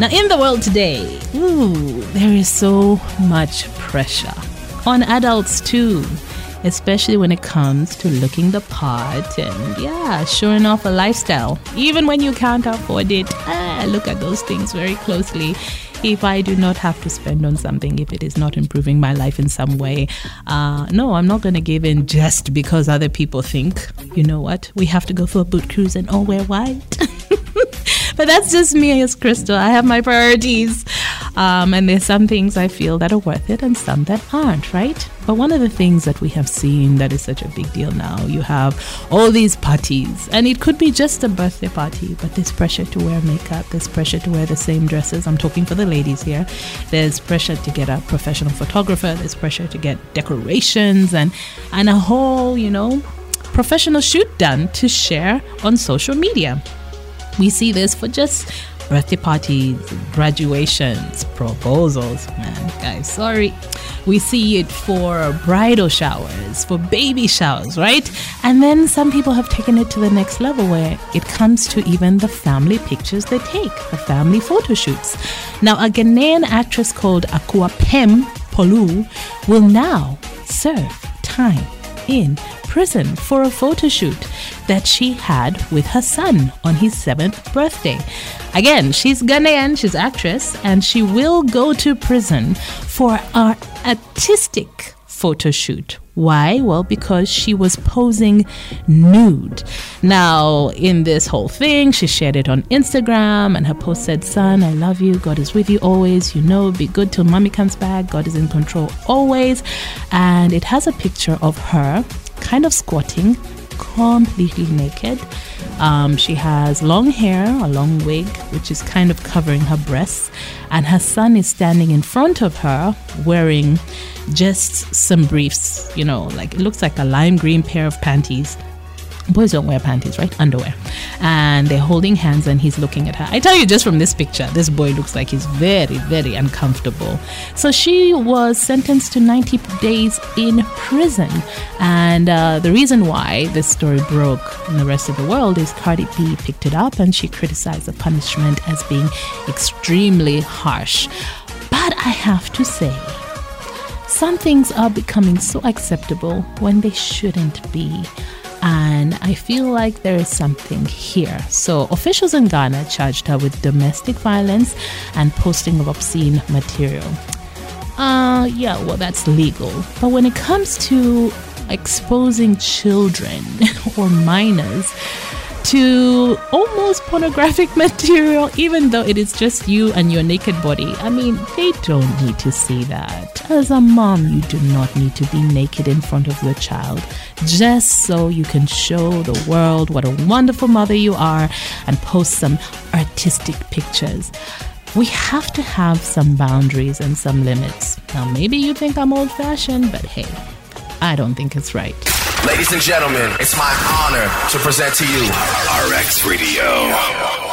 Now, in the world today, ooh, there is so much pressure on adults too, especially when it comes to looking the part and, yeah, showing off a lifestyle. Even when you can't afford it, ah, look at those things very closely if I do not have to spend on something, if it is not improving my life in some way, uh, no, I'm not going to give in just because other people think, you know what, we have to go for a boot cruise and all wear white. but that's just me as Crystal. I have my priorities. Um, and there's some things I feel that are worth it and some that aren't, right? But one of the things that we have seen that is such a big deal now, you have all these parties, and it could be just a birthday party, but there's pressure to wear makeup, there's pressure to wear the same dresses. I'm talking for the ladies here. There's pressure to get a professional photographer, there's pressure to get decorations and and a whole, you know, professional shoot done to share on social media. We see this for just birthday parties, graduations, proposals. Man, guys, sorry. We see it for bridal showers, for baby showers, right? And then some people have taken it to the next level where it comes to even the family pictures they take, the family photo shoots. Now, a Ghanaian actress called Akua Pem Polu will now serve time in prison for a photo shoot that she had with her son on his seventh birthday. Again, she's Ghanaian, she's actress, and she will go to prison for an artistic photo shoot. Why? Well, because she was posing nude. Now, in this whole thing, she shared it on Instagram, and her post said, Son, I love you. God is with you always. You know, be good till mommy comes back. God is in control always. And it has a picture of her kind of squatting, completely naked. Um, she has long hair, a long wig, which is kind of covering her breasts, and her son is standing in front of her wearing just some briefs, you know, like it looks like a lime green pair of panties boys don't wear panties, right? Underwear. And they're holding hands and he's looking at her. I tell you, just from this picture, this boy looks like he's very, very uncomfortable. So she was sentenced to 90 days in prison. And uh, the reason why this story broke in the rest of the world is Cardi B picked it up and she criticized the punishment as being extremely harsh. But I have to say, some things are becoming so acceptable when they shouldn't be and I feel like there is something here. So, officials in Ghana charged her with domestic violence and posting of obscene material. Uh, yeah, well, that's legal. But when it comes to exposing children or minors, to almost pornographic material, even though it is just you and your naked body. I mean, they don't need to see that. As a mom, you do not need to be naked in front of your child just so you can show the world what a wonderful mother you are and post some artistic pictures. We have to have some boundaries and some limits. Now, maybe you think I'm old fashioned, but hey, I don't think it's right. Ladies and gentlemen, it's my honor to present to you RX Radio.